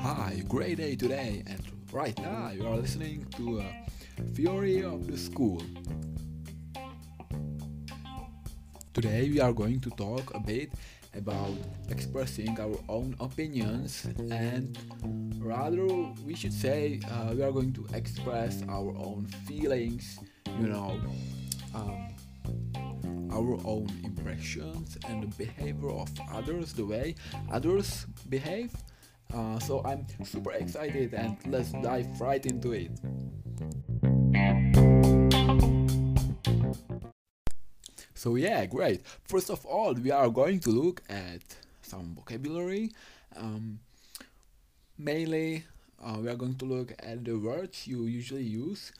Hi, great day today, and right now you are listening to a Theory of the School. Today we are going to talk a bit about expressing our own opinions, and rather we should say uh, we are going to express our own feelings, you know, um, our own impressions and the behavior of others, the way others behave. Uh, so I'm super excited and let's dive right into it. So yeah, great. First of all, we are going to look at some vocabulary. Um, mainly, uh, we are going to look at the words you usually use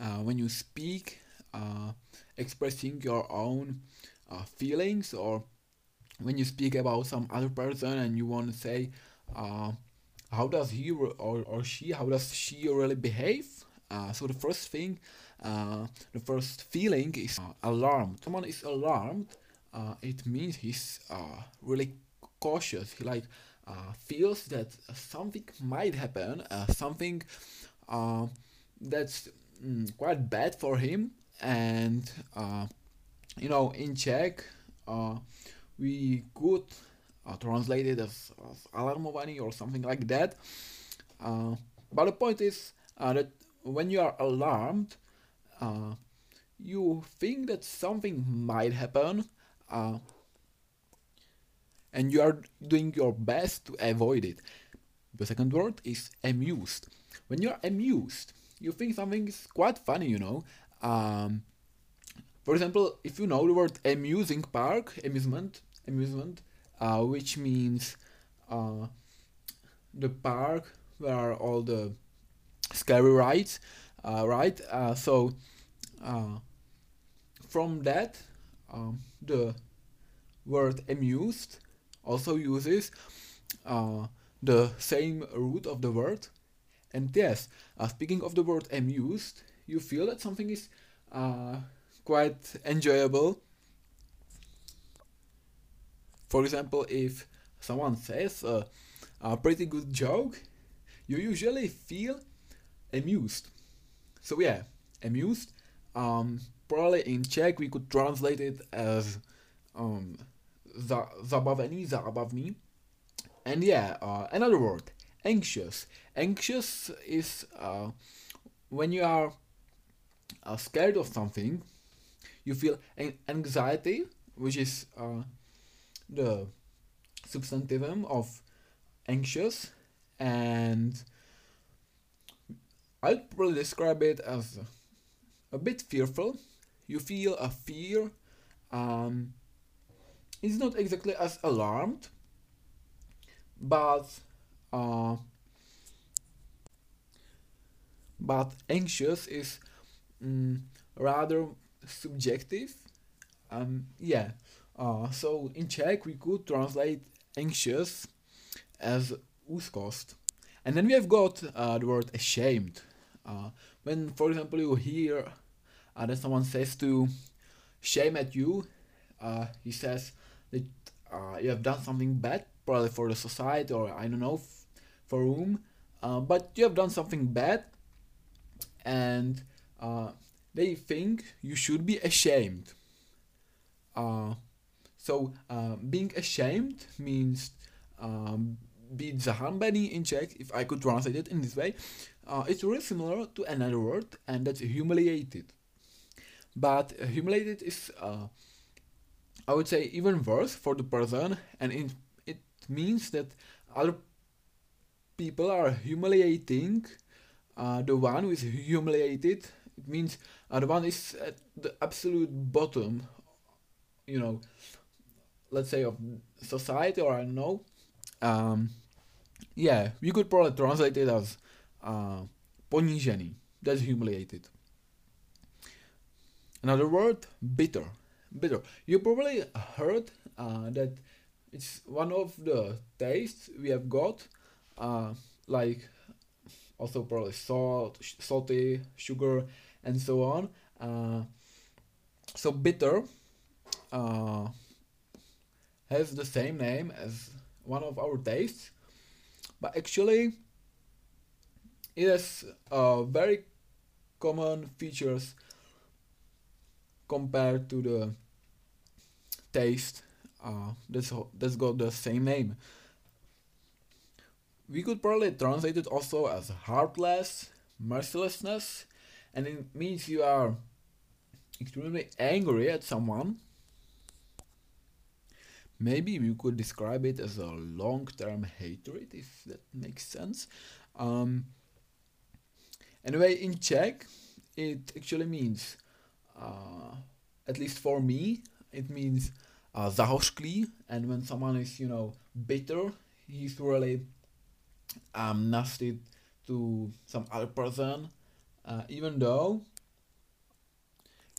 uh, when you speak, uh, expressing your own uh, feelings, or when you speak about some other person and you want to say, uh, how does he or, or she, how does she really behave? Uh, so the first thing uh, the first feeling is uh, alarmed. Someone is alarmed. Uh, it means he's uh, really cautious. He like feels that something might happen. Something that's mm, quite bad for him. And uh, you know, in Czech, uh, we could uh, translate it as, as alarmovaný or something like that. But the point is that when you are alarmed, you think that something might happen uh, and you are doing your best to avoid it. The second word is amused. When you are amused, you think something is quite funny, you know. Um, for example, if you know the word amusing park, amusement, amusement, uh, which means uh, the park where all the scary rides, uh, right? Uh, so uh, from that, um, the word amused also uses uh, the same root of the word. And yes, speaking of the word amused, you feel that something is uh, quite enjoyable. For example, if someone says a, a pretty good joke, you usually feel amused. So yeah, amused. Um, probably in Czech we could translate it as um, za, zabavený, zábavný. And yeah, uh, another word, anxious. Anxious is uh, when you are uh, scared of something, you feel an- anxiety, which is uh, the substantivum of anxious, and I'd probably describe it as a bit fearful. You feel a fear. Um, it's not exactly as alarmed, but uh, but anxious is mm, rather subjective. Um, yeah. Uh, so in Czech we could translate anxious as úzkost. And then we have got uh, the word ashamed. Uh, when, for example, you hear uh, that someone says to shame at you, uh, he says that uh, you have done something bad, probably for the society or I don't know for whom, uh, but you have done something bad, and uh, they think you should be ashamed. Uh, so uh, being ashamed means um, být zahambený in Czech, if I could translate it in this way. Uh, it's really similar to another word, and that's humiliated. But humiliated is, uh, I would say, even worse for the person, and it, it means that other people are humiliating uh, the one who is humiliated. It means uh, the one is at the absolute bottom, you know, let's say of society, or I don't know. Um, yeah, we could probably translate it as uh, ponížený. That's humiliated. Another word, bitter. Bitter. You probably heard uh, that it's one of the tastes we have got, uh, like also probably salt, sh- salty, sugar, and so on. Uh, so bitter uh, has the same name as one of our tastes, but actually it has uh, very common features compared to the taste uh, that's, that's got the same name. We could probably translate it also as heartless, mercilessness, and it means you are extremely angry at someone. Maybe you could describe it as a long-term hatred, if that makes sense. Um, anyway, in Czech, it actually means, uh, at least for me, it means uh, and when someone is, you know, bitter, he's really um, nasty to some other person, uh, even though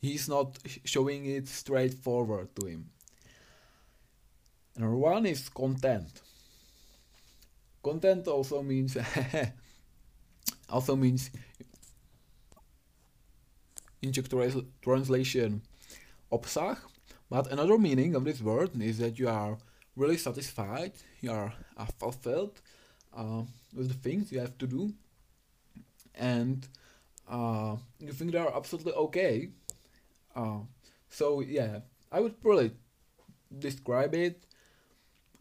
he's not showing it straightforward to him. Number one is content. Content also means also means in Czech translation obsah, but another meaning of this word is that you are really satisfied, you are uh, fulfilled uh, with the things you have to do, and uh, you think they are absolutely okay. Uh, so yeah, I would probably describe it,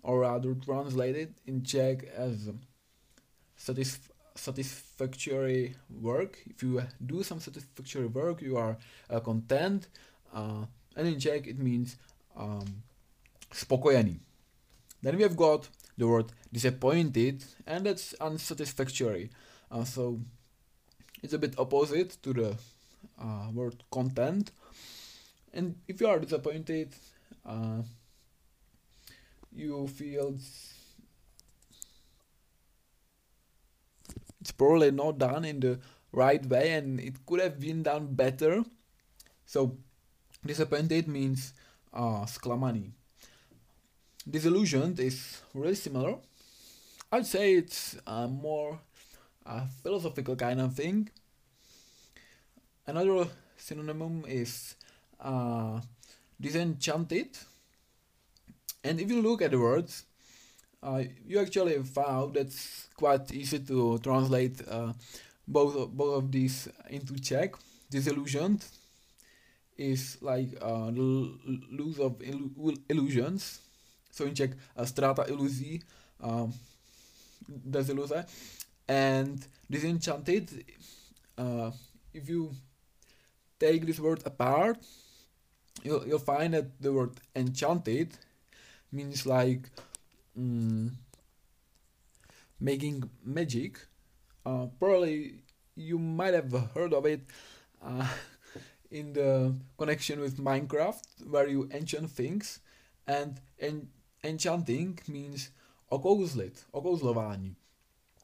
or rather translate it in Czech as satisf- satisfactory work. If you do some satisfactory work, you are uh, content, uh, and in Czech it means um, spokojený. Then we have got the word disappointed, and that's unsatisfactory. Uh, so it's a bit opposite to the uh, word content. And if you are disappointed, uh, you feel it's probably not done in the right way and it could have been done better. So disappointed means uh, sklamaný. Disillusioned is really similar. I'd say it's uh, more a philosophical kind of thing. Another synonym is uh, disenchanted. And if you look at the words, uh, you actually found that's quite easy to translate uh, both of, both of these into Czech. Disillusioned is like uh, lose of illu illusions. So in Czech, uh, strata iluzí, um, deziluze. And disenchanted, uh, if you take this word apart, you'll, you'll find that the word enchanted means like mm, making magic. Uh, probably you might have heard of it uh, in the connection with Minecraft, where you enchant things, and en- enchanting means okouzlit, okouzlování.